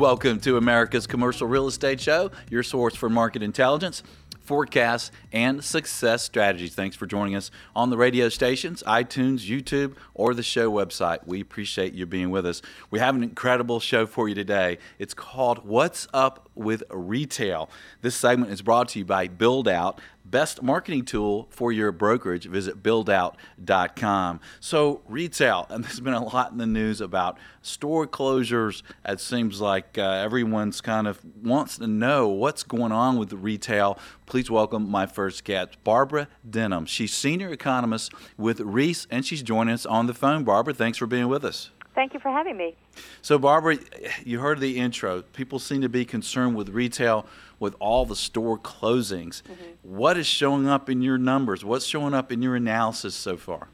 Welcome to America's Commercial Real Estate Show, your source for market intelligence, forecasts, and success strategies. Thanks for joining us on the radio stations, iTunes, YouTube, or the show website. We appreciate you being with us. We have an incredible show for you today. It's called What's Up with Retail. This segment is brought to you by Buildout best marketing tool for your brokerage. Visit buildout.com. So, retail, and there's been a lot in the news about store closures. It seems like uh, everyone's kind of wants to know what's going on with retail. Please welcome my first guest, Barbara Denham. She's senior economist with Reis, and she's joining us on the phone. Barbara, thanks for being with us. Thank you for having me. So, Barbara, you heard the intro. People seem to be concerned with retail with all the store closings. Mm-hmm. What is showing up in your numbers? What's showing up in your analysis so far?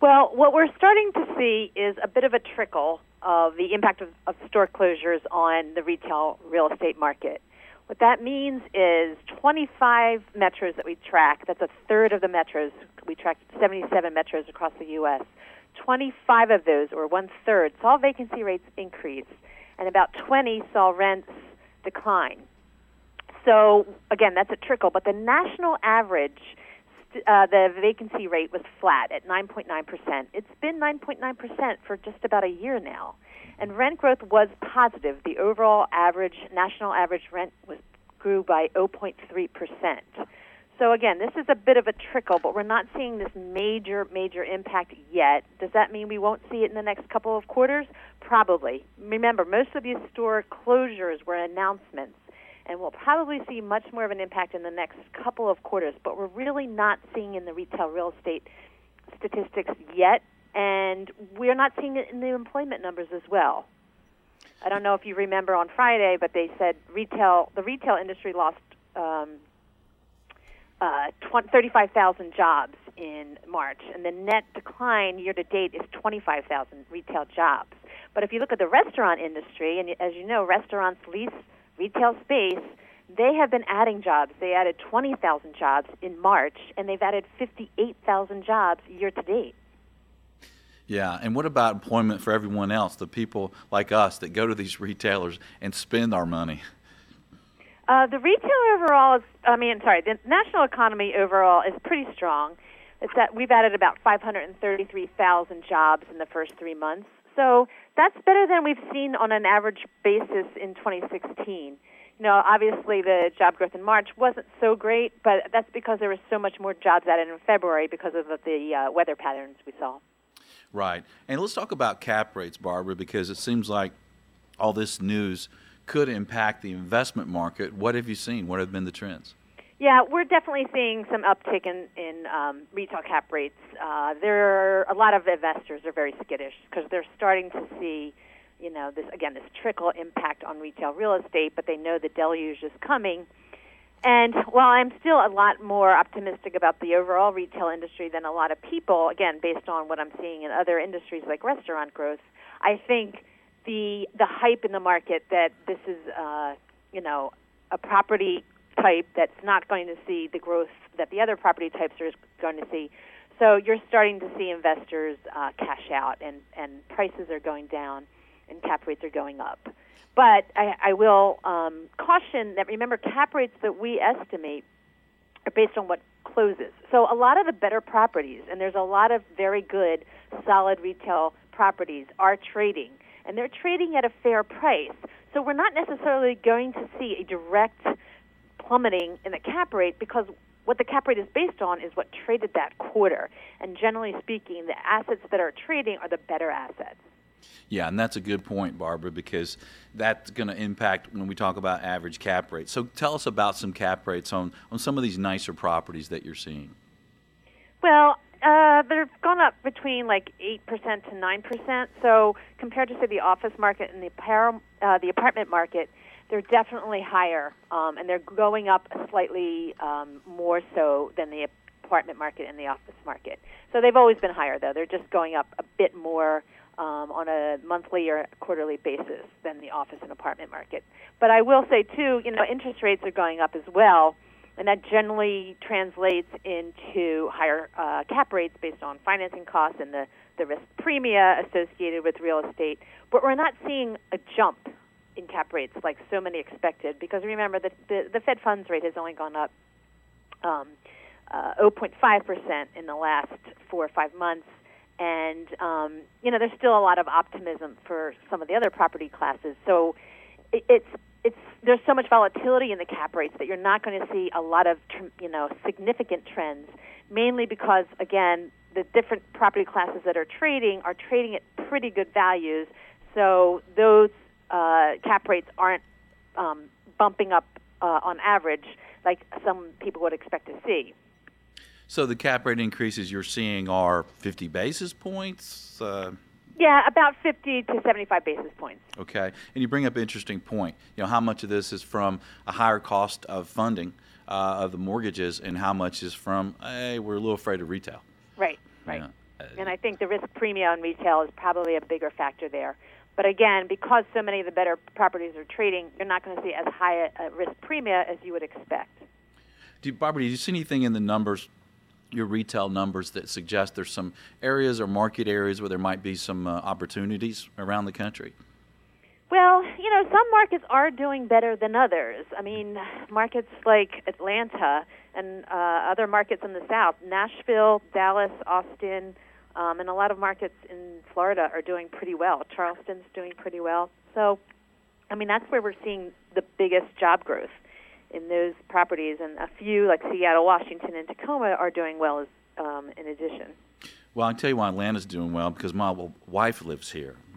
Well, what we're starting to see is a bit of a trickle of the impact of, of store closures on the retail real estate market. What that means is 25 metros that we track, that's a third of the metros. We tracked 77 metros across the U.S. 25 of those, or one third, saw vacancy rates increase, and about 20 saw rents decline. So again, that's a trickle, but the national average, uh, the vacancy rate was flat at 9.9%. It's been 9.9% for just about a year now. And rent growth was positive. The overall average, national average rent was grew by 0.3%. So again, this is a bit of a trickle, but we're not seeing this major, major impact yet. Does that mean we won't see it in the next couple of quarters? Probably. Remember, most of these store closures were announcements and we'll probably see much more of an impact in the next couple of quarters. But we're really not seeing in the retail real estate statistics yet, and we're not seeing it in the employment numbers as well. I don't know if you remember on Friday, but they said retail the retail industry lost um, uh, 35,000 jobs in March, and the net decline year to date is 25,000 retail jobs. But if you look at the restaurant industry, and as you know, restaurants lease retail space, they have been adding jobs. They added 20,000 jobs in March, and they've added 58,000 jobs year to date. Yeah, and what about employment for everyone else, the people like us that go to these retailers and spend our money? Uh, the retail overall is, I mean, sorry, the national economy overall is pretty strong. It's that we've added about 533,000 jobs in the first three months. So that's better than we've seen on an average basis in 2016. You know, obviously the job growth in March wasn't so great, but that's because there was so much more jobs added in February because of the uh, weather patterns we saw. Right. And let's talk about cap rates, Barbara, because it seems like all this news could impact the investment market. What have you seen? What have been the trends? Yeah, we're definitely seeing some uptick in in um, retail cap rates. Uh, there are a lot of investors are very skittish because they're starting to see, you know, this again this trickle impact on retail real estate, but they know the deluge is coming. And while I'm still a lot more optimistic about the overall retail industry than a lot of people, again based on what I'm seeing in other industries like restaurant growth, I think the the hype in the market that this is, uh, you know, a property type that's not going to see the growth that the other property types are going to see. So you're starting to see investors uh, cash out, and, and prices are going down, and cap rates are going up. But I, I will um, caution that remember, cap rates that we estimate are based on what closes. So a lot of the better properties, and there's a lot of very good, solid retail properties, are trading, and they're trading at a fair price. So we're not necessarily going to see a direct plummeting in the cap rate because what the cap rate is based on is what traded that quarter. And generally speaking, the assets that are trading are the better assets. Yeah, and that's a good point, Barbara, because that's going to impact when we talk about average cap rates. So tell us about some cap rates on, on some of these nicer properties that you're seeing. Well, uh, they've gone up between like 8% to 9%. So compared to, say, the office market and the, par- uh, the apartment market, they're definitely higher, um, and they're going up slightly um, more so than the apartment market and the office market. So they've always been higher, though. They're just going up a bit more um, on a monthly or quarterly basis than the office and apartment market. But I will say, too, you know, interest rates are going up as well, and that generally translates into higher uh, cap rates based on financing costs and the, the risk premia associated with real estate. But we're not seeing a jump in cap rates like so many expected because remember that the, the Fed funds rate has only gone up um, uh, 0.5% in the last four or five months. And, um, you know, there's still a lot of optimism for some of the other property classes. So it, it's, it's, there's so much volatility in the cap rates that you're not going to see a lot of, you know, significant trends, mainly because, again, the different property classes that are trading are trading at pretty good values. So those uh, cap rates aren't um, bumping up uh, on average like some people would expect to see. So the cap rate increases you're seeing are 50 basis points. Uh, yeah, about 50 to 75 basis points. Okay, and you bring up an interesting point. You know, how much of this is from a higher cost of funding uh, of the mortgages, and how much is from, hey, we're a little afraid of retail. Right, right. Yeah. And I think the risk premium on retail is probably a bigger factor there. But again, because so many of the better properties are trading, you're not going to see as high a, a risk premium as you would expect. Do you, Barbara, do you see anything in the numbers your retail numbers that suggest there's some areas or market areas where there might be some uh, opportunities around the country? Well, you know, some markets are doing better than others. I mean, markets like Atlanta and uh, other markets in the South, Nashville, Dallas, Austin, um, and a lot of markets in Florida are doing pretty well. Charleston's doing pretty well. So, I mean, that's where we're seeing the biggest job growth in those properties, and a few like Seattle, Washington, and Tacoma are doing well as um, in addition. Well, I can tell you why Atlanta's doing well because my wife lives here.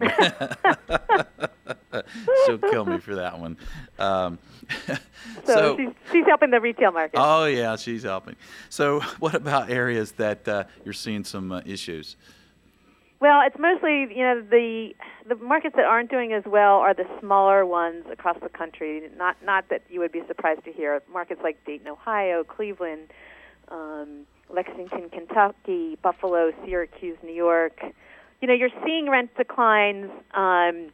She'll kill me for that one. Um, so, so she's, she's, helping the retail market. Oh yeah, she's helping. So, what about areas that uh, you're seeing some uh, issues? Well, it's mostly you know the the markets that aren't doing as well are the smaller ones across the country. Not not that you would be surprised to hear markets like Dayton, Ohio, Cleveland, um, Lexington, Kentucky, Buffalo, Syracuse, New York. You know, you're seeing rent declines um,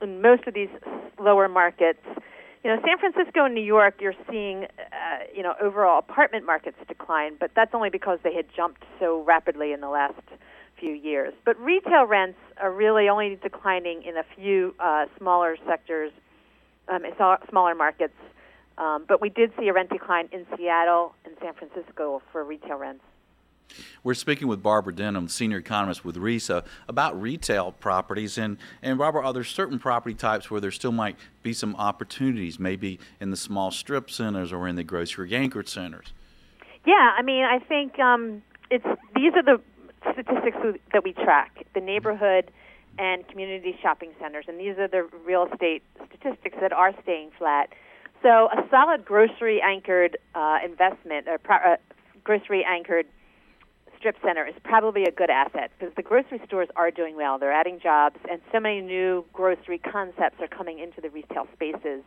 in most of these lower markets. You know, San Francisco and New York, you're seeing, uh, you know, overall apartment markets decline, but that's only because they had jumped so rapidly in the last few years. But retail rents are really only declining in a few uh, smaller sectors, um, smaller markets. Um, but we did see a rent decline in Seattle and San Francisco for retail rents. We're speaking with Barbara Denham, senior economist with Reis, about retail properties. And, and Barbara, are there certain property types where there still might be some opportunities, maybe in the small strip centers or in the grocery anchored centers? Yeah, I mean, I think um, it's these are the statistics that we track the neighborhood and community shopping centers, and these are the real estate statistics that are staying flat. So, a solid grocery anchored uh, investment, or pro- uh, grocery anchored strip center is probably a good asset because the grocery stores are doing well. They're adding jobs, and so many new grocery concepts are coming into the retail spaces,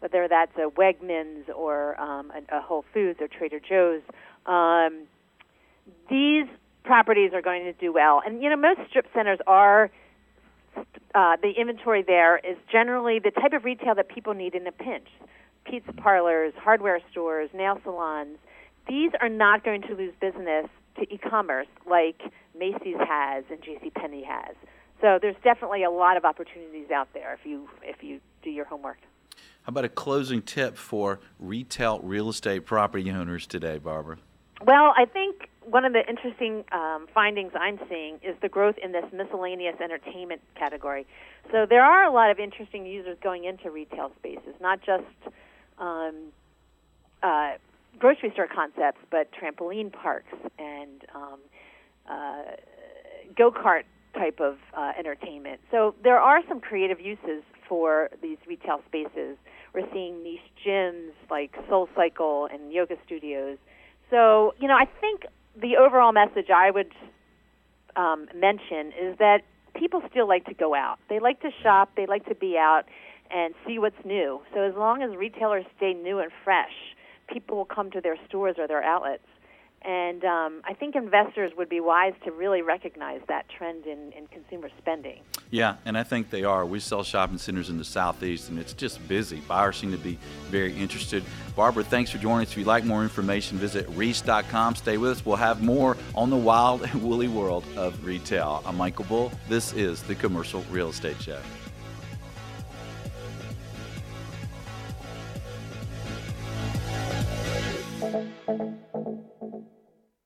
whether that's a Wegmans or um, a, a Whole Foods or Trader Joe's. Um, these properties are going to do well. And you know, most strip centers are uh, the inventory there is generally the type of retail that people need in a pinch. Pizza parlors, hardware stores, nail salons. These are not going to lose business to e-commerce like Macy's has and JCPenney has. So there's definitely a lot of opportunities out there if you if you do your homework. How about a closing tip for retail real estate property owners today, Barbara? Well, I think one of the interesting um, findings I'm seeing is the growth in this miscellaneous entertainment category. So there are a lot of interesting users going into retail spaces, not just um, uh, grocery store concepts, but trampoline parks and um, uh, go kart type of uh, entertainment. So there are some creative uses for these retail spaces. We're seeing niche gyms like SoulCycle and yoga studios. So, you know, I think the overall message I would um, mention is that people still like to go out. They like to shop. They like to be out and see what's new. So as long as retailers stay new and fresh, people will come to their stores or their outlets. And um, I think investors would be wise to really recognize that trend in, in consumer spending. Yeah, and I think they are. We sell shopping centers in the southeast, and it's just busy. Buyers seem to be very interested. Barbara, thanks for joining us. If you'd like more information, visit reis.com. Stay with us. We'll have more on the wild and woolly world of retail. I'm Michael Bull. This is the Commercial Real Estate Show.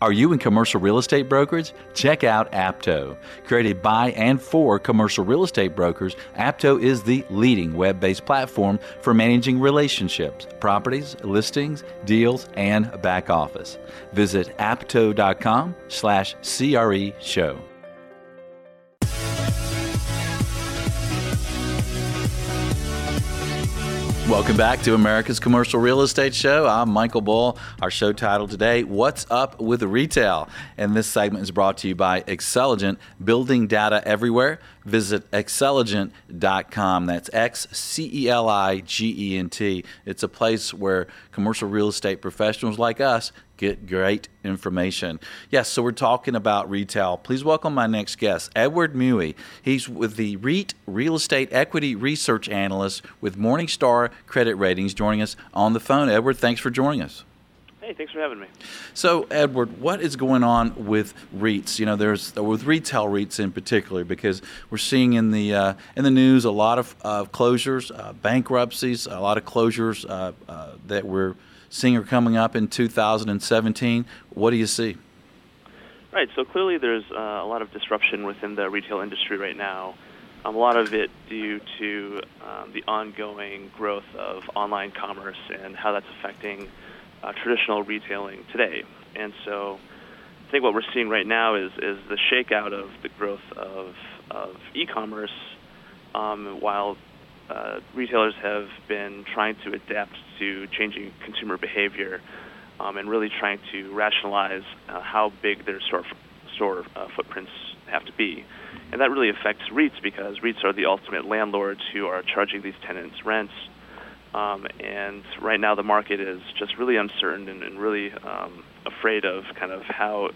Are you in commercial real estate brokerage? Check out Apto. Created by and for commercial real estate brokers, Apto is the leading web based platform for managing relationships, properties, listings, deals, and back office. Visit apto.com slash CRE show. Welcome back to America's Commercial Real Estate Show. I'm Michael Bull. Our show title today, What's Up with Retail? And this segment is brought to you by Xceligent, building data everywhere. Visit xceligent.com. That's X C E L I G E N T. It's a place where commercial real estate professionals like us get great information. Yes, so we're talking about retail. Please welcome my next guest, Edward Mui. He's with the REIT Real Estate Equity Research Analyst with Morningstar Credit Ratings, joining us on the phone. Edward, thanks for joining us. Hey, thanks for having me. So, Edward, what is going on with REITs? You know, there's with retail REITs in particular, because we're seeing in the uh, in the news a lot of uh, closures, uh, bankruptcies, a lot of closures uh, uh, that we're seeing are coming up in 2017. What do you see? Right. So clearly, there's uh, a lot of disruption within the retail industry right now. Um, a lot of it due to um, the ongoing growth of online commerce and how that's affecting uh, traditional retailing today. And so, I think what we're seeing right now is is the shakeout of the growth of of e-commerce, um, while uh, retailers have been trying to adapt to changing consumer behavior um, and really trying to rationalize uh, how big their store store uh, footprints have to be. And that really affects REITs because REITs are the ultimate landlords who are charging these tenants rents. Um, and right now, the market is just really uncertain and, and really um, afraid of kind of how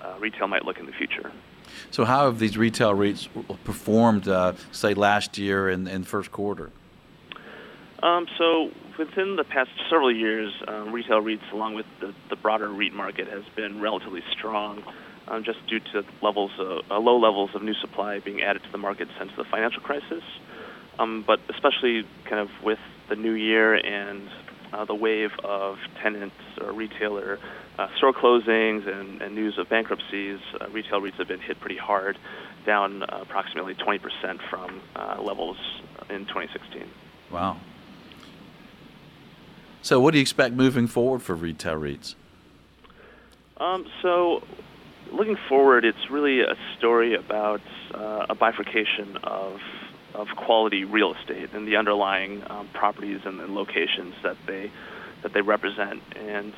uh, retail might look in the future. So, how have these retail REITs performed, uh, say, last year and, and first quarter? Um, so, within the past several years, um, retail REITs, along with the, the, broader REIT market, has been relatively strong, um, just due to levels of, uh, low levels of new supply being added to the market since the financial crisis. Um, but especially kind of with the new year and uh, the wave of tenants or retailer uh, store closings and, and, news of bankruptcies, uh, retail REITs have been hit pretty hard, down uh, approximately 20% from uh, levels in 2016. Wow. So, what do you expect moving forward for retail REITs? Um, so, looking forward, it's really a story about uh, a bifurcation of of quality real estate and the underlying um, properties and, and locations that they that they represent. And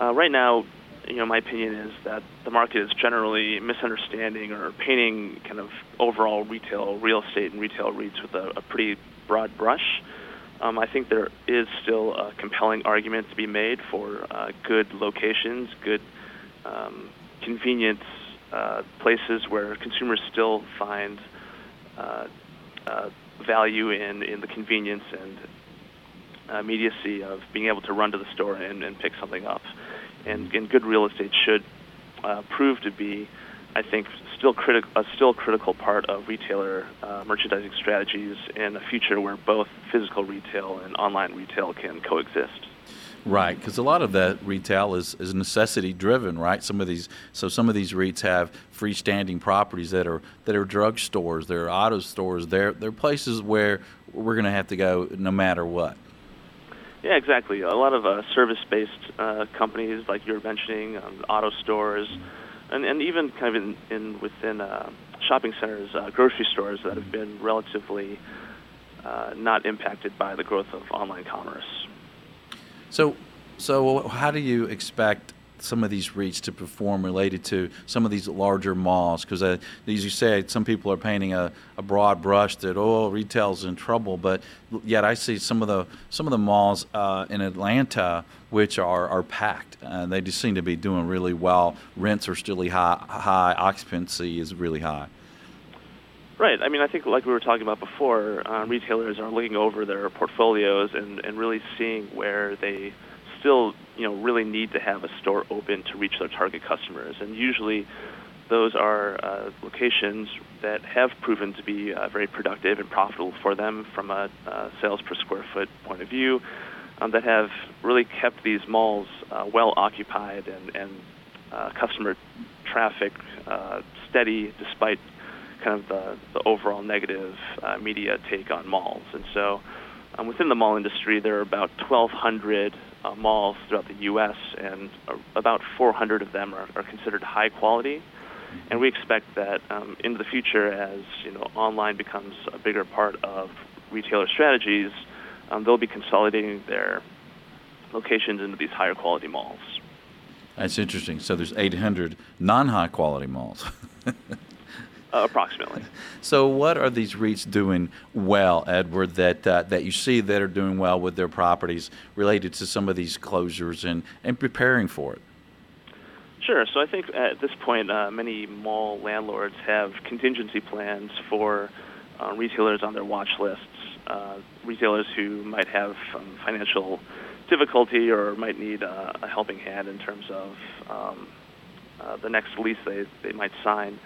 uh, right now, you know, my opinion is that the market is generally misunderstanding or painting kind of overall retail real estate and retail REITs with a, a pretty broad brush. Um, I think there is still a compelling argument to be made for uh, good locations, good um, convenience uh, places where consumers still find uh, uh, value in, in the convenience and uh, immediacy of being able to run to the store and, and pick something up. And, and good real estate should uh, prove to be, I think, still criti- a still critical part of retailer uh, merchandising strategies in a future where both physical retail and online retail can coexist. Right, because a lot of that retail is, is necessity driven, right? Some of these, so some of these REITs have freestanding properties that are that are drug stores, they're auto stores, they're they're places where we're going to have to go no matter what. Yeah, exactly. A lot of uh, service-based uh, companies, like you were mentioning, um, auto stores, and, and even kind of in, in within uh, shopping centers, uh, grocery stores that have been relatively uh, not impacted by the growth of online commerce. So, so how do you expect some of these REITs to perform related to some of these larger malls? Because uh, as you said, some people are painting a, a broad brush that oh, retail's in trouble, but yet I see some of the some of the malls uh, in Atlanta which are are packed. and they just seem to be doing really well. Rents are still high, high occupancy is really high. Right. I mean, I think like we were talking about before, uh, retailers are looking over their portfolios and, and really seeing where they still you know really need to have a store open to reach their target customers, and usually those are uh, locations that have proven to be uh, very productive and profitable for them from a uh, sales per square foot point of view, um, that have really kept these malls uh, well occupied and, and uh, customer traffic steady despite kind of the, the overall negative media take on malls. And so um, within the mall industry, there are about 1,200 malls throughout the U.S., and about 400 of them are, are considered high quality and we expect that um, into the future, as you know, online becomes a bigger part of retailer strategies, um, they'll be consolidating their locations into these higher quality malls. That's interesting. So there's 800 non-high quality malls. approximately. So, what are these REITs doing well, Edward? That uh, that you see that are doing well with their properties related to some of these closures and and preparing for it? Sure. So I think at this point, uh, many mall landlords have contingency plans for uh, retailers on their watch lists, uh, retailers who might have um, financial difficulty or might need uh, a helping hand in terms of um, uh, the next lease they, they might sign.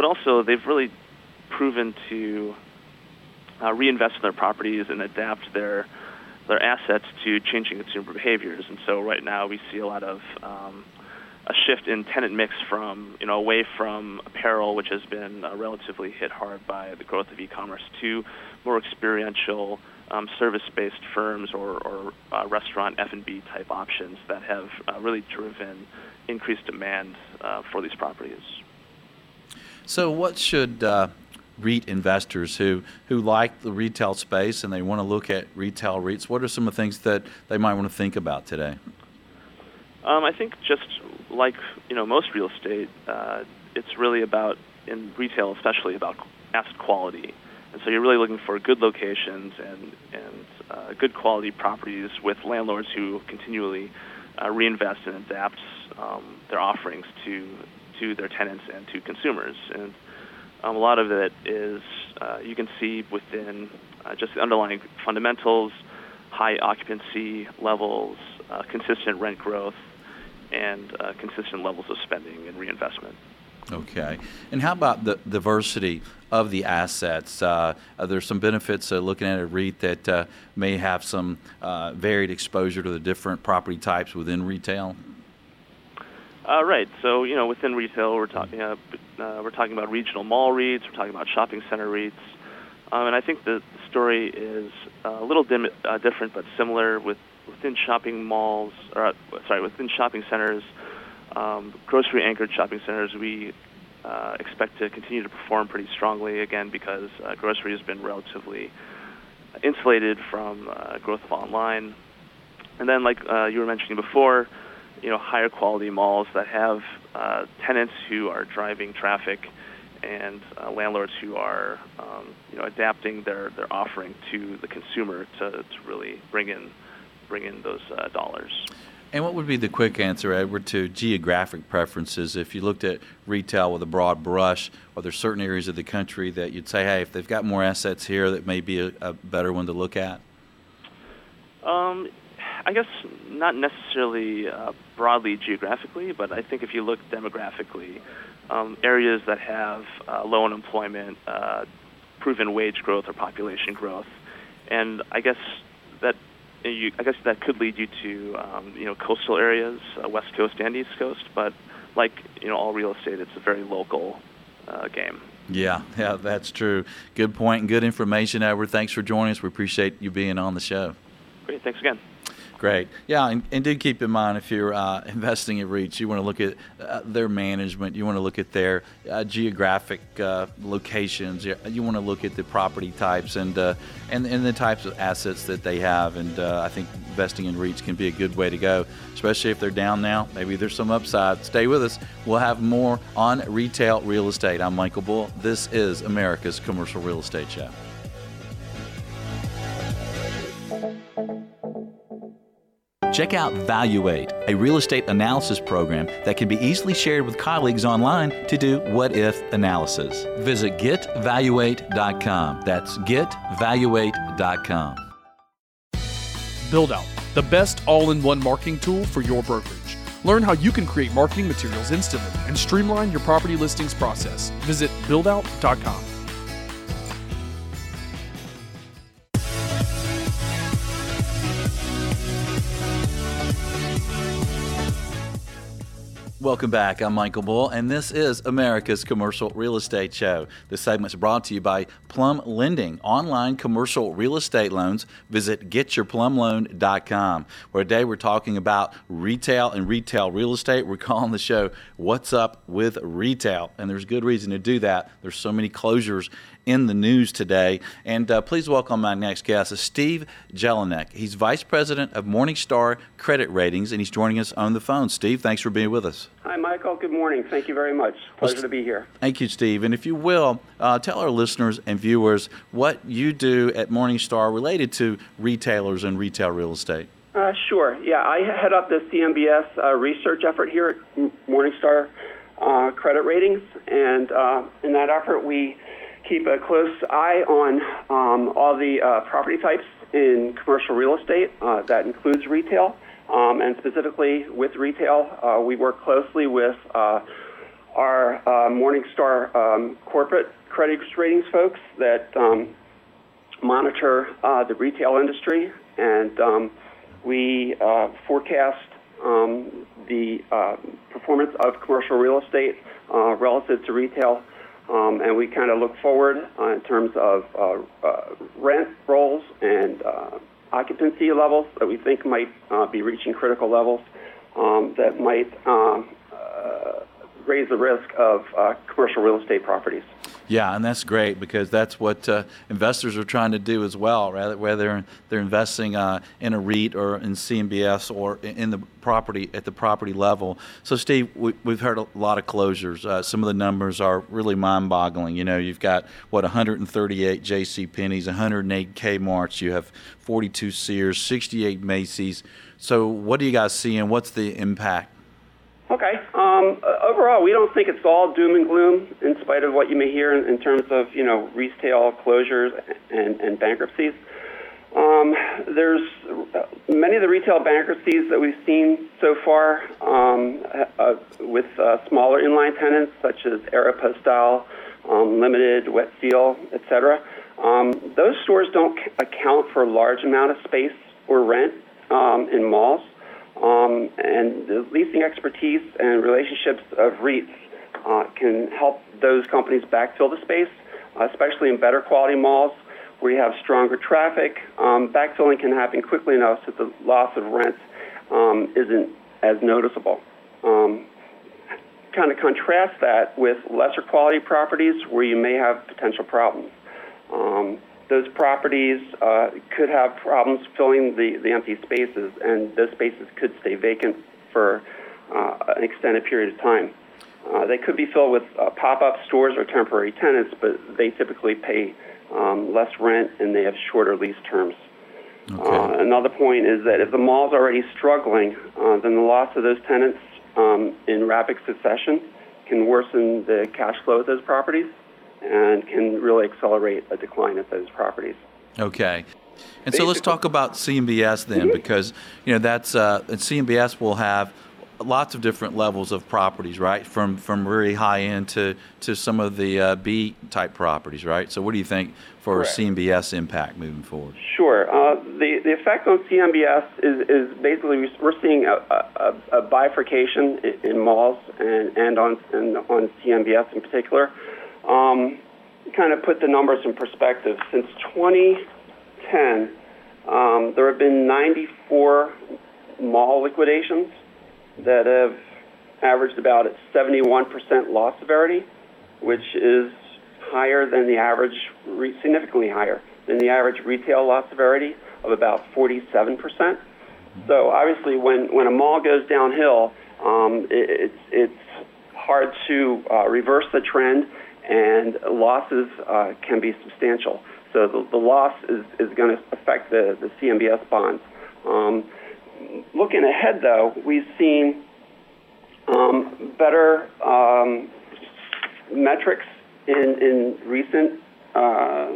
But also, they've really proven to uh, reinvest in their properties and adapt their their assets to changing consumer behaviors. And so, right now, we see a lot of um, a shift in tenant mix from you know away from apparel, which has been uh, relatively hit hard by the growth of e-commerce, to more experiential um, service-based firms or, or uh, restaurant F&B type options that have uh, really driven increased demand uh, for these properties. So, what should uh, REIT investors who who like the retail space and they want to look at retail REITs? What are some of the things that they might want to think about today? Um, I think just like you know most real estate, uh, it's really about in retail, especially about asset quality. And so you're really looking for good locations and and uh, good quality properties with landlords who continually uh, reinvest and adapt um, their offerings to to their tenants and to consumers. And um, a lot of it is uh, you can see within uh, just the underlying fundamentals, high occupancy levels, uh, consistent rent growth, and uh, consistent levels of spending and reinvestment. Okay. And how about the diversity of the assets? Uh, there's some benefits looking at a REIT that uh, may have some uh, varied exposure to the different property types within retail. Uh, right. So you know, within retail, we're talking uh, we're talking about regional mall REITs. We're talking about shopping center REITs. Um, and I think the story is a little dim- different but similar with within shopping malls, or uh, sorry, within shopping centers, um, grocery-anchored shopping centers, we uh, expect to continue to perform pretty strongly again because uh, grocery has been relatively insulated from uh, growth of online. And then, like uh, you were mentioning before, you know, higher quality malls that have uh, tenants who are driving traffic and uh, landlords who are, um, you know, adapting their, their offering to the consumer to, to really bring in bring in those uh, dollars. And what would be the quick answer, Edward, to geographic preferences? If you looked at retail with a broad brush, are there certain areas of the country that you'd say, hey, if they've got more assets here, that may be a, a better one to look at? Um, I guess not necessarily uh, broadly geographically, but I think if you look demographically, um, areas that have uh, low unemployment, uh, proven wage growth or population growth, and I guess that you, I guess that could lead you to um, you know coastal areas, uh, west coast and east coast. But like you know all real estate, it's a very local uh, game. Yeah, yeah, that's true. Good point and good information, Edward. Thanks for joining us. We appreciate you being on the show. Great. Thanks again. Great. Yeah, and, and, do keep in mind if you're uh, investing in REITs, you want to look at uh, their management, you want to look at their uh, geographic uh, locations, you want to look at the property types and, uh, and, and the types of assets that they have. And uh, I think investing in REITs can be a good way to go, especially if they're down now. Maybe there's some upside. Stay with us. We'll have more on retail real estate. I'm Michael Bull. This is America's Commercial Real Estate Show. Check out Valuate, a real estate analysis program that can be easily shared with colleagues online to do what if analysis. Visit getvaluate.com. That's getvaluate.com. Buildout the best all in one marketing tool for your brokerage. Learn how you can create marketing materials instantly and streamline your property listings process. Visit buildout.com. Welcome back. I'm Michael Bull, and this is America's Commercial Real Estate Show. This segment is brought to you by Plum Lending, online commercial real estate loans. Visit getyourplumloan.com. Where today we're talking about retail and retail real estate. We're calling the show "What's Up with Retail," and there's good reason to do that. There's so many closures in the news today. And uh, please welcome my next guest, Steve Jelinek. He's Vice President of Morningstar Credit Ratings, and he's joining us on the phone. Steve, thanks for being with us. Hi, Michael. Good morning. Thank you very much. Pleasure well, to be here. Thank you, Steve. And if you will, uh, tell our listeners and viewers what you do at Morningstar related to retailers and retail real estate. Uh, sure. Yeah, I head up the CMBS uh, research effort here at Morningstar uh, Credit Ratings, and uh, in that effort, we keep a close eye on um, all the uh, property types in commercial real estate. Uh, that includes retail, um, and specifically with retail, uh, we work closely with uh, our uh, Morningstar um, corporate credit ratings folks that um, monitor uh, the retail industry, and um, we forecast um, the performance of commercial real estate relative to retail um, and we kind of look forward uh, in terms of uh, uh, rent rolls and uh, occupancy levels that we think might uh, be reaching critical levels um, that might um, uh, raise the risk of commercial real estate properties. Yeah, and that's great because that's what uh, investors are trying to do as well. Rather, whether they're investing uh, in a REIT or in CMBS or in the property at the property level. So, Steve, we, have heard a lot of closures. Uh, some of the numbers are really mind-boggling. You know, you've got what 138 J.C. Penney's, 108 Kmart's, you have 42 Sears, 68 Macy's. So, what do you guys see, and what's the impact? Okay. Um, overall, we don't think it's all doom and gloom, in spite of what you may hear in, in terms of you know retail closures and, and bankruptcies. Um, there's uh, many of the retail bankruptcies that we've seen so far um, uh, with uh, smaller inline tenants such as Aeropostale, um, Limited, Wet Seal, etc. Um, those stores don't account for a large amount of space or rent um, in malls. Um, and the leasing expertise and relationships of REITs uh, can help those companies backfill the space, especially in better quality malls where you have stronger traffic. Um, backfilling can happen quickly enough so the loss of rent um, isn't as noticeable. Um, kind of contrast that with lesser quality properties where you may have potential problems. Um, those properties uh, could have problems filling the, the empty spaces, and those spaces could stay vacant for uh, an extended period of time. Uh, they could be filled with uh, pop-up stores or temporary tenants, but they typically pay um, less rent and they have shorter lease terms. Okay. Uh, another point is that if the mall is already struggling, uh, then the loss of those tenants um, in rapid succession can worsen the cash flow of those properties and can really accelerate a decline at those properties. Okay. And so let's talk about CMBS then, mm-hmm. because you know that's uh, CMBS will have lots of different levels of properties, right? From from really high end to to some of the uh, B type properties, right? So what do you think for Correct. CMBS impact moving forward? Sure. Uh, the the effect on CMBS is, is basically we're seeing a, a, a bifurcation in, in malls and and on and on CMBS in particular. Um, kind of put the numbers in perspective. Since 2010, um, there have been 94 mall liquidations that have averaged about at 71% loss severity, which is higher than the average, significantly higher than the average retail loss severity of about 47%. So obviously, when, when a mall goes downhill, um, it, it's, it's hard to uh, reverse the trend and losses uh, can be substantial. So the, the loss is, is going to affect the, the CMBS bonds. Um, looking ahead, though, we've seen um, better um, metrics in, in recent uh,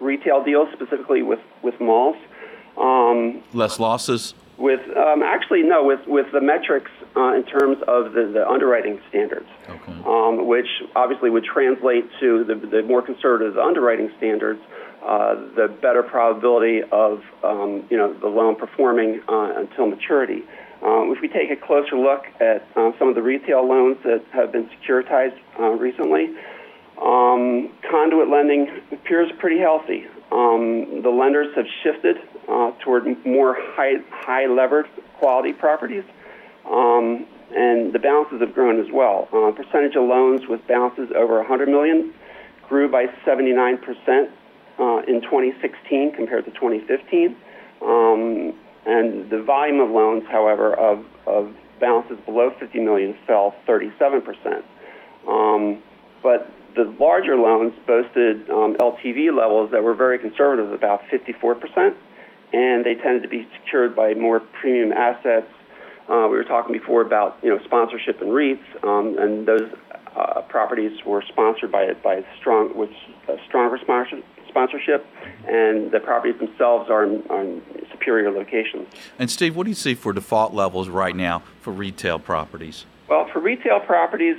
retail deals, specifically with, with malls. Um, less losses? With um, actually no, with with the metrics uh, in terms of the, the underwriting standards, Okay. um, which obviously would translate to the, the more conservative underwriting standards, uh, the better probability of um, you know the loan performing uh, until maturity. Um, if we take a closer look at uh, some of the retail loans that have been securitized uh, recently, um, conduit lending appears pretty healthy. Um, the lenders have shifted uh, toward more high, high levered quality properties, um, and the balances have grown as well. Uh, percentage of loans with balances over 100 million grew by 79 percent uh, in 2016 compared to 2015. Um, and the volume of loans, however, of, of balances below 50 million fell 37 percent. Um, but the larger loans boasted um, LTV levels that were very conservative, about 54 percent, and they tended to be secured by more premium assets. Uh, we were talking before about you know sponsorship and REITs, um, and those uh, properties were sponsored by by strong with a stronger sponsorship sponsorship, and the properties themselves are in, are in superior locations. And Steve, what do you see for default levels right now for retail properties? Well, for retail properties,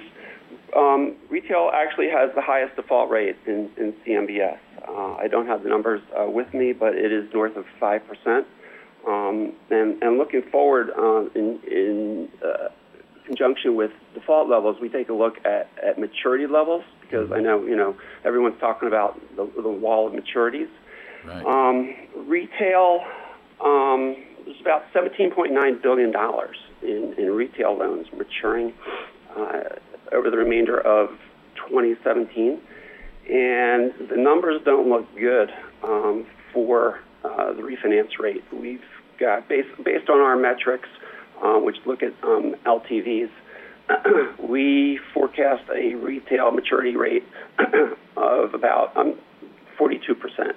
um, retail actually has the highest default rate in, in CMBS. Uh, I don't have the numbers uh, with me, but it is north of 5%. Um, and, and looking forward uh, in, in uh, conjunction with default levels, we take a look at, at maturity levels because I know you know everyone's talking about the, the wall of maturities. Right. Um, retail, um, there's about 17.9 billion dollars in, in retail loans maturing uh, over the remainder of 2017, and the numbers don't look good um, for uh, the refinance rate. We've got based based on our metrics, uh, which look at um, LTVs. we forecast a retail maturity rate of about um, 42%.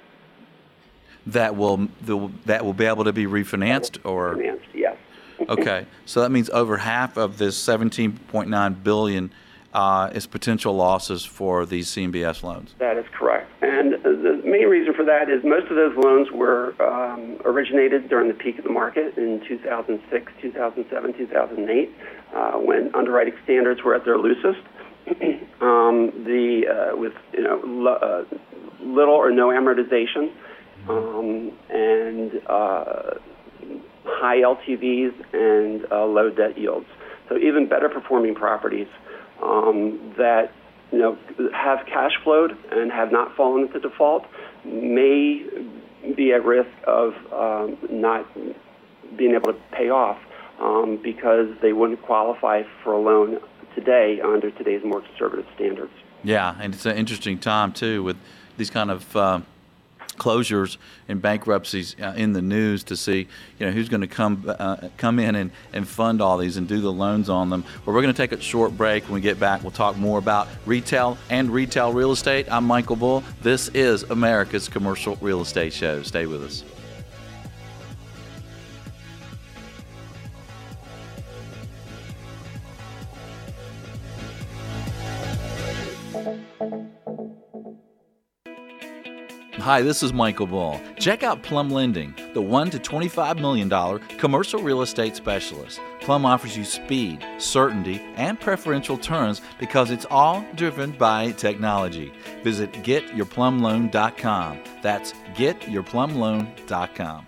That will the, that will be able to be refinanced, or Financed, yes. okay. So that means over half of this 17.9 billion uh, is potential losses for these CMBS loans. That is correct. And the main reason for that is most of those loans were um, originated during the peak of the market in 2006, 2007, 2008, uh, when underwriting standards were at their loosest. um, the uh, with you know lo- uh, little or no amortization, um, and uh, high LTVs and uh, low debt yields. So even better performing properties um, that you know have cash flowed and have not fallen into default may be at risk of um, not being able to pay off um, because they wouldn't qualify for a loan today under today's more conservative standards. Yeah, and it's an interesting time too with these kind of uh, closures and bankruptcies uh, in the news to see you know who's going to come uh, come in and, and fund all these and do the loans on them. But we're going to take a short break. When we get back, we'll talk more about retail and retail real estate. I'm Michael Bull. This is America's Commercial Real Estate Show. Stay with us. Hi, this is Michael Bull. Check out Plum Lending, the 1 to $25 million commercial real estate specialist. Plum offers you speed, certainty, and preferential terms because it's all driven by technology. Visit getyourplumloan.com. That's getyourplumloan.com.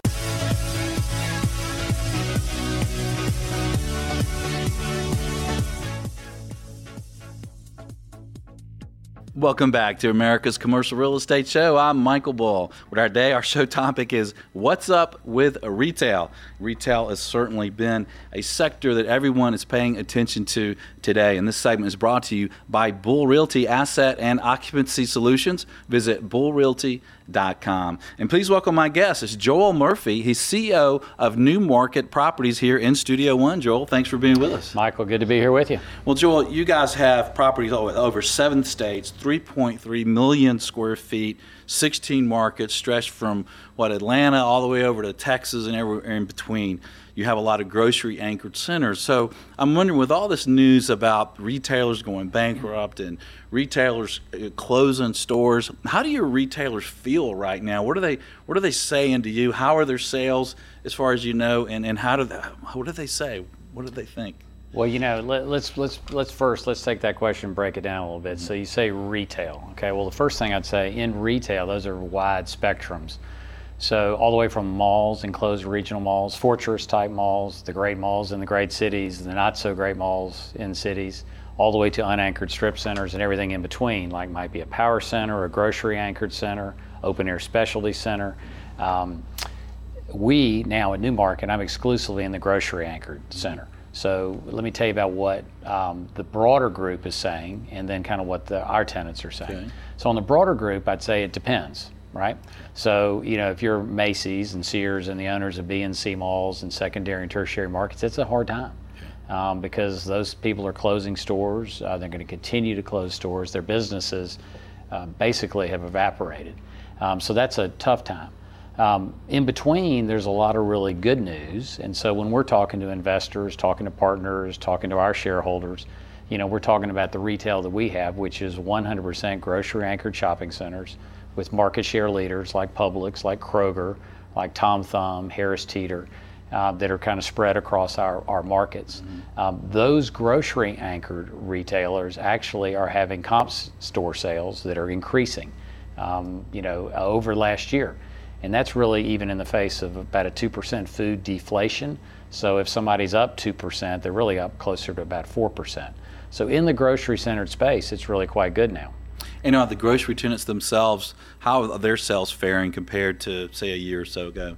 Welcome back to America's Commercial Real Estate Show. I'm Michael Bull. With our day, our show topic is What's Up with Retail? Retail has certainly been a sector that everyone is paying attention to today. And this segment is brought to you by Bull Realty Asset and Occupancy Solutions. Visit bullrealty.com. And please welcome my guest. It's Joel Murphy. He's CEO of New Market Properties here in Studio One. Joel, thanks for being with us. Michael, good to be here with you. Well, Joel, you guys have properties over, over seven states, 3.3 million square feet, 16 markets stretched from what Atlanta all the way over to Texas and everywhere in between. You have a lot of grocery anchored centers. So I'm wondering, with all this news about retailers going bankrupt and retailers uh, closing stores, how do your retailers feel right now? What are they What are they saying to you? How are their sales, as far as you know, and, and how do they, what do they say? What do they think? Well, you know, let, us let's let's first let's take that question and break it down a little bit. So you say retail, okay? Well, the first thing I'd say in retail, those are wide spectrums. So all the way from malls, enclosed regional malls, fortress type malls, the great malls in the great cities, the not so great malls in cities, all the way to unanchored strip centers and everything in between, like might be a power center, a grocery anchored center, open air specialty center. Um, we now at Newmarket, I'm exclusively in the grocery anchored center. So let me tell you about what um, the broader group is saying, and then kind of what the, our tenants are saying. Okay. So on the broader group, I'd say it depends, right? So you know, if you're Macy's and Sears and the owners of B and C malls and secondary and tertiary markets, it's a hard time. Um, because those people are closing stores. Uh, they're going to continue to close stores. Their businesses uh, basically have evaporated. Um, so that's a tough time. Um, in between, there's a lot of really good news. And so when we're talking to investors, talking to partners, talking to our shareholders, you know, we're talking about the retail that we have, which is 100% grocery anchored shopping centers with market share leaders like Publix, like Kroger, like Tom Thumb, Harris Teeter. Uh, that are kind of spread across our, our markets. Mm-hmm. Um, those grocery anchored retailers actually are having comp store sales that are increasing, um, you know, over last year. And that's really even in the face of about a 2% food deflation. So if somebody's up 2%, they're really up closer to about 4%. So in the grocery centered space, it's really quite good now. And are the grocery tenants themselves, how are their sales faring compared to, say, a year or so ago?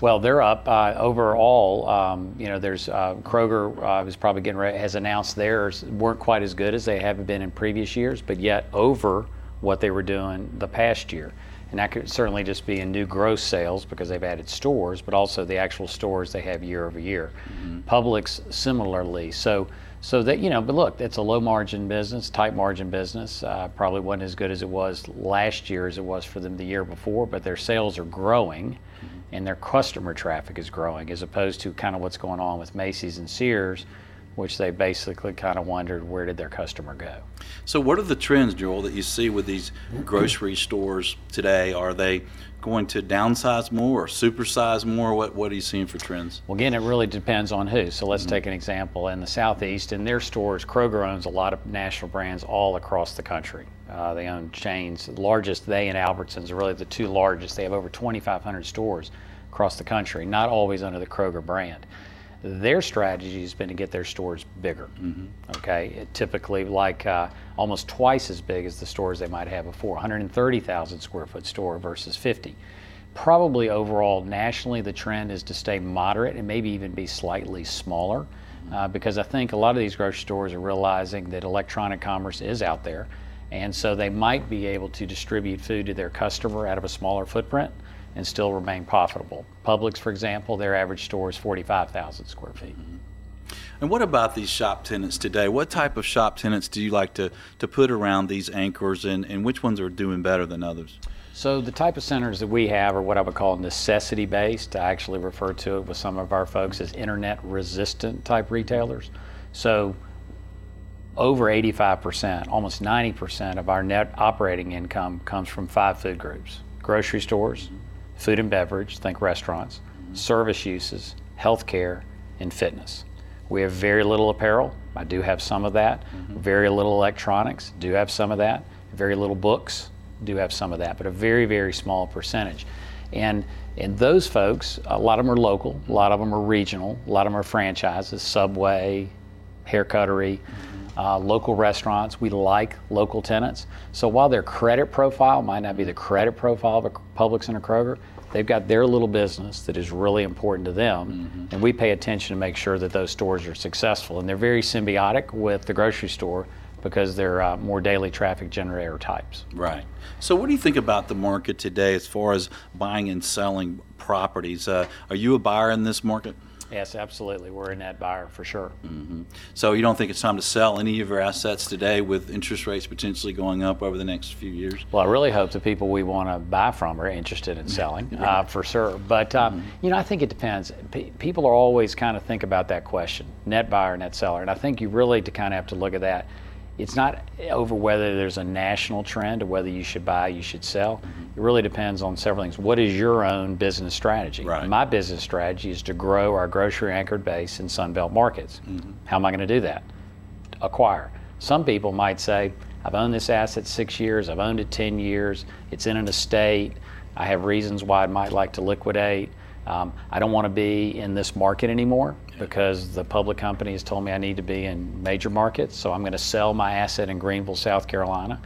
Well, they're up uh, overall. Um, you know, there's uh, Kroger uh, is probably getting ready, has announced theirs weren't quite as good as they have been in previous years, but yet over what they were doing the past year and that could certainly just be in new gross sales because they've added stores, but also the actual stores they have year over year. Mm-hmm. Publix similarly. So, so that you know, but look, it's a low margin business, tight margin business. Uh, probably wasn't as good as it was last year as it was for them the year before, but their sales are growing, mm-hmm. and their customer traffic is growing, as opposed to kind of what's going on with Macy's and Sears which they basically kind of wondered where did their customer go. So, what are the trends, Joel, that you see with these grocery stores today? Are they going to downsize more or supersize more? What What are you seeing for trends? Well, again, it really depends on who. So, let's mm-hmm. take an example. In the Southeast, in their stores, Kroger owns a lot of national brands all across the country. Uh, they own chains. The largest, they and Albertsons are really the two largest. They have over 2,500 stores across the country, not always under the Kroger brand their strategy has been to get their stores bigger. Mm-hmm. Okay, it typically like uh, almost twice as big as the stores they might have before, 130,000 square foot store versus 50. Probably overall nationally, the trend is to stay moderate and maybe even be slightly smaller, mm-hmm. uh, because I think a lot of these grocery stores are realizing that electronic commerce is out there, and so they might be able to distribute food to their customer out of a smaller footprint and still remain profitable. Publix, for example, their average store is 45,000 square feet. Mm-hmm. And what about these shop tenants today? What type of shop tenants do you like to, to put around these anchors, and, and which ones are doing better than others? So, the type of centers that we have are what I would call necessity based. I actually refer to it with some of our folks as internet resistant type retailers. So, over 85%, almost 90% of our net operating income comes from five food groups grocery stores, food and beverage, think restaurants, service uses, healthcare, and fitness. We have very little apparel. I do have some of that. Mm-hmm. Very little electronics. Do have some of that. Very little books. Do have some of that, but a very very small percentage. And and those folks, a lot of them are local. A lot of them are regional. A lot of them are franchises. Subway, Hair Cuttery. Mm-hmm uh, local restaurants. We like local tenants. So while their credit profile might not be the credit profile of a Publix and a Kroger, they've got their little business that is really important to them, mm-hmm. and we pay attention to make sure that those stores are successful. And they're very symbiotic with the grocery store because they're uh, more daily traffic generator types. Right. So, what do you think about the market today as far as buying and selling properties? Uh, are you a buyer in this market? Yes, absolutely. We're a net buyer for sure. Mm-hmm. So you don't think it's time to sell any of your assets today with interest rates potentially going up over the next few years? Well, I really hope the people we want to buy from are interested in selling, uh, for sure. But um, mm-hmm. you know, I think it depends. P- people are always kind of think about that question: net buyer, net seller, and I think you really to kind of have to look at that it's not over whether there's a national trend or whether you should buy, you should sell. Mm-hmm. It really depends on several things. What is your own business strategy? Right. My business strategy is to grow our grocery anchored base in Sunbelt markets. Mm-hmm. How am I going to do that? Acquire. Some people might say, I've owned this asset six years, I've owned it 10 years, it's in an estate, I have reasons why I might like to liquidate. Um, I don't want to be in this market anymore because the public company has told me I need to be in major markets. So I'm going to sell my asset in Greenville, South Carolina,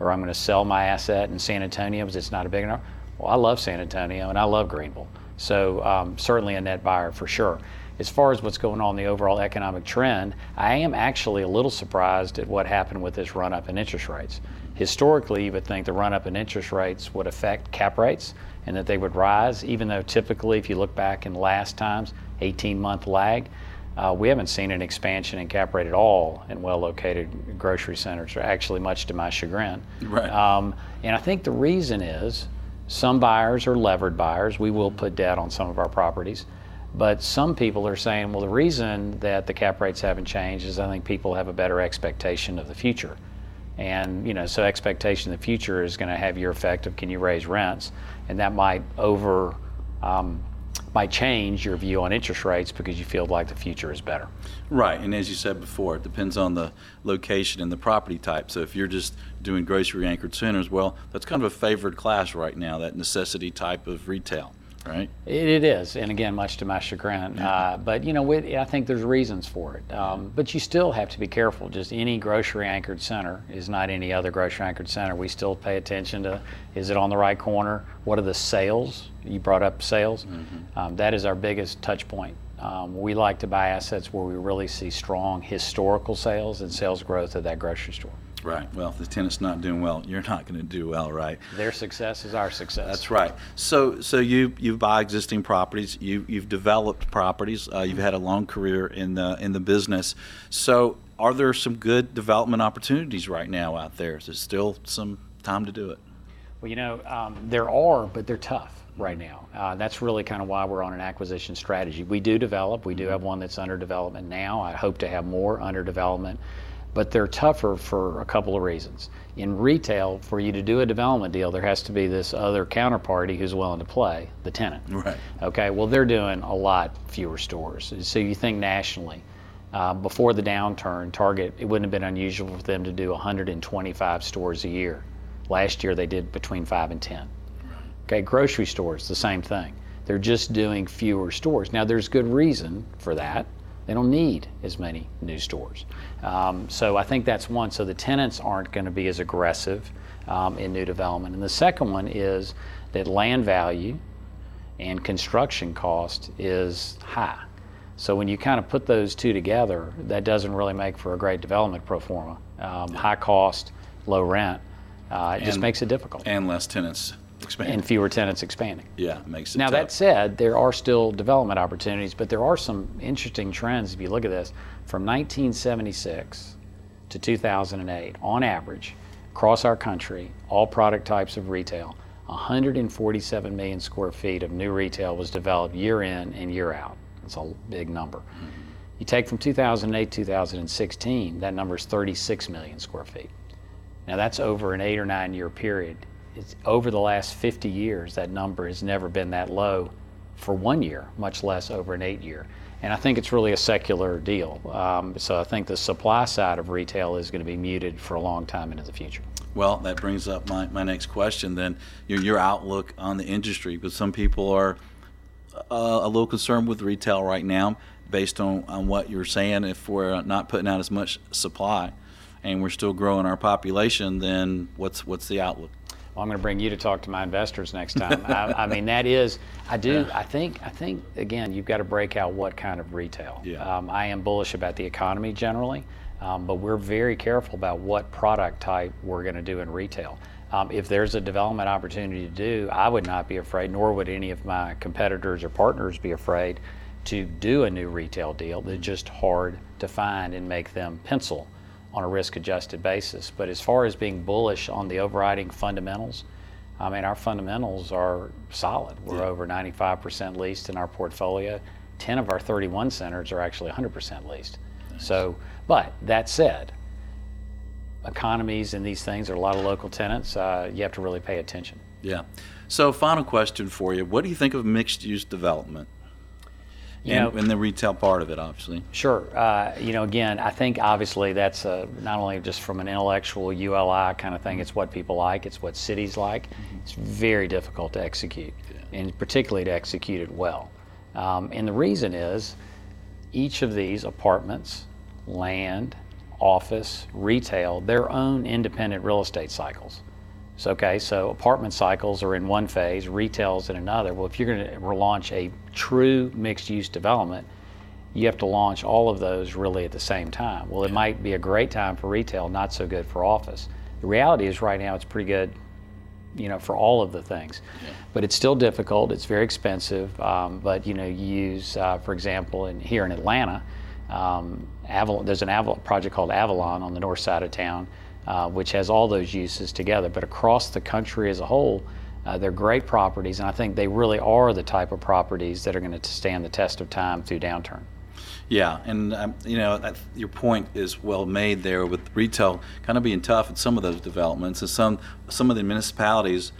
or I'm going to sell my asset in San Antonio because it's not a big enough. Well, I love San Antonio and I love Greenville. So um, certainly a net buyer for sure. As far as what's going on in the overall economic trend, I am actually a little surprised at what happened with this run up in interest rates. Historically, you would think the run up in interest rates would affect cap rates and that they would rise, even though typically, if you look back in last times, 18 month lag, uh, we haven't seen an expansion in cap rate at all in well located grocery centers, or actually, much to my chagrin. Right. Um, and I think the reason is some buyers are levered buyers. We will put debt on some of our properties. But some people are saying, well, the reason that the cap rates haven't changed is I think people have a better expectation of the future. And, you know, so expectation of the future is going to have your effect of can you raise rents? And that might over, um, might change your view on interest rates because you feel like the future is better. Right. And as you said before, it depends on the location and the property type. So if you're just doing grocery anchored centers, well, that's kind of a favored class right now, that necessity type of retail right? It, is, and again, much to my chagrin. Uh, but you know, I think there's reasons for it. Um, but you still have to be careful. Just any grocery anchored center is not any other grocery anchored center. We still pay attention to: is it on the right corner? What are the sales? You brought up sales. Mm-hmm. Um, that is our biggest touch point. Um, we like to buy assets where we really see strong historical sales and sales growth at that grocery store. Right. Well, if the tenant's not doing well, you're not going to do well, right? Their success is our success. That's right. So, so you you buy existing properties. You you've developed properties. Uh, you've had a long career in the in the business. So, are there some good development opportunities right now out there? Is there still some time to do it? Well, you know, um, there are, but they're tough right now. Uh, that's really kind of why we're on an acquisition strategy. We do develop. We do have one that's under development now. I hope to have more under development but they're tougher for a couple of reasons. In retail, for you to do a development deal, there has to be this other counterparty who's willing to play, the tenant. Right. Okay, well, they're doing a lot fewer stores. So you think nationally. Uh, before the downturn, Target, it wouldn't have been unusual for them to do 125 stores a year. Last year, they did between 5 and 10. Right. Okay, grocery stores, the same thing. They're just doing fewer stores. Now, there's good reason for that. They don't need as many new stores. Um, so I think that's one. So the tenants aren't going to be as aggressive um, in new development. And the second one is that land value and construction cost is high. So when you kind of put those two together, that doesn't really make for a great development pro forma. Um, high cost, low rent, uh, it and, just makes it difficult. And less tenants expanding. And fewer tenants expanding. Yeah, makes it Now, tough. that said, there are still development opportunities, but there are some interesting trends if you look at this. From 1976 to 2008, on average, across our country, all product types of retail, 147 million square feet of new retail was developed year in and year out. That's a big number. Mm-hmm. You take from 2008 2016, that number is 36 million square feet. Now that's over an eight or nine year period it's over the last 50 years, that number has never been that low for one year, much less over an eight year. And I think it's really a secular deal. Um, so I think the supply side of retail is going to be muted for a long time into the future. Well, that brings up my, my next question then your, your outlook on the industry, because some people are uh, a little concerned with retail right now based on, on what you're saying. If we're not putting out as much supply and we're still growing our population, then what's, what's the outlook? Well, I'm going to bring you to talk to my investors next time. I, I, mean, that is, I do, I think, I think again, you've got to break out what kind of retail. Yeah. Um, I am bullish about the economy generally, um, but we're very careful about what product type we're going to do in retail. Um, if there's a development opportunity to do, I would not be afraid, nor would any of my competitors or partners be afraid to do a new retail deal. They're just hard to find and make them pencil on a risk adjusted basis. But as far as being bullish on the overriding fundamentals, I mean, our fundamentals are solid. We're yeah. over 95% leased in our portfolio. 10 of our 31 centers are actually 100% leased. Nice. So, but that said, economies and these things are a lot of local tenants. Uh, you have to really pay attention. Yeah. So, final question for you: What do you think of mixed-use development? You know, in, the retail part of it, obviously. Sure. Uh, you know, again, I think obviously that's a, not only just from an intellectual ULI kind of thing. It's what people like. It's what cities like. Mm-hmm. It's very difficult to execute, yeah. and particularly to execute it well. Um, and the reason is, each of these apartments, land, office, retail, their own independent real estate cycles. So, okay, so apartment cycles are in one phase, retail's in another. Well, if you're going to launch a true mixed use development, you have to launch all of those really at the same time. Well, it might be a great time for retail, not so good for office. The reality is, right now, it's pretty good, you know, for all of the things. Yeah. But it's still difficult. It's very expensive. Um, but you know, you use, uh, for example, in here in Atlanta, um, Avalon, there's an Avalon project called Avalon on the north side of town, uh, which has all those uses together. But across the country as a whole, uh, they're great properties, and I think they really are the type of properties that are going to stand the test of time through downturn. Yeah, and um, you know that, your point is well made there with retail kind of being tough at some of those developments, and some some of the municipalities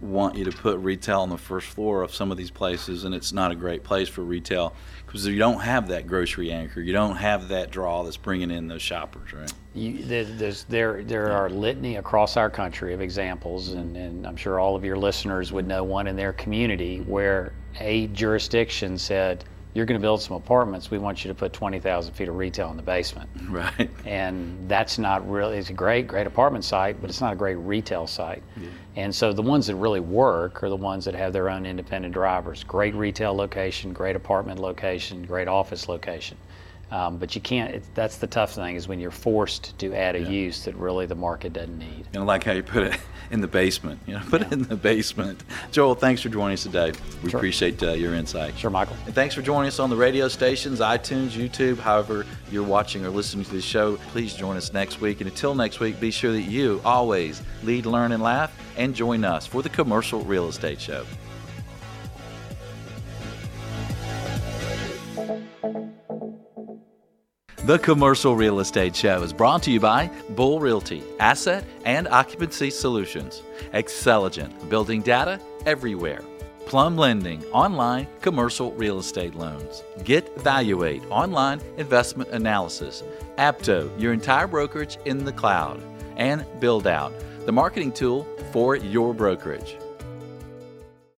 want you to put retail on the first floor of some of these places, and it's not a great place for retail because you don't have that grocery anchor, you don't have that draw that's bringing in those shoppers, right? You, there's, there, there are litany across our country of examples, and, and I'm sure all of your listeners would know one in their community where a jurisdiction said, you're going to build some apartments. We want you to put 20,000 feet of retail in the basement. Right. And that's not really, it's a great, great apartment site, but it's not a great retail site. Yeah. And so the ones that really work are the ones that have their own independent drivers. Great retail location, great apartment location, great office location. Um, but you can't. that's the tough thing is when you're forced to add a yeah. use that really the market doesn't need. And I like how you put it in the basement. You know, put yeah. it in the basement. Joel, thanks for joining us today. We sure. appreciate uh, your insight. Sure, Michael. And thanks for joining us on the radio stations, iTunes, YouTube, however you're watching or listening to the show. Please join us next week. And until next week, be sure that you always lead, learn, and laugh, and join us for the Commercial Real Estate Show. The Commercial Real Estate Show is brought to you by Bull Realty, Asset and Occupancy Solutions, Xceligent, building data everywhere. Plum Lending, online commercial real estate loans. Get Valuate, online investment analysis. Apto, your entire brokerage in the cloud. And Buildout, the marketing tool for your brokerage.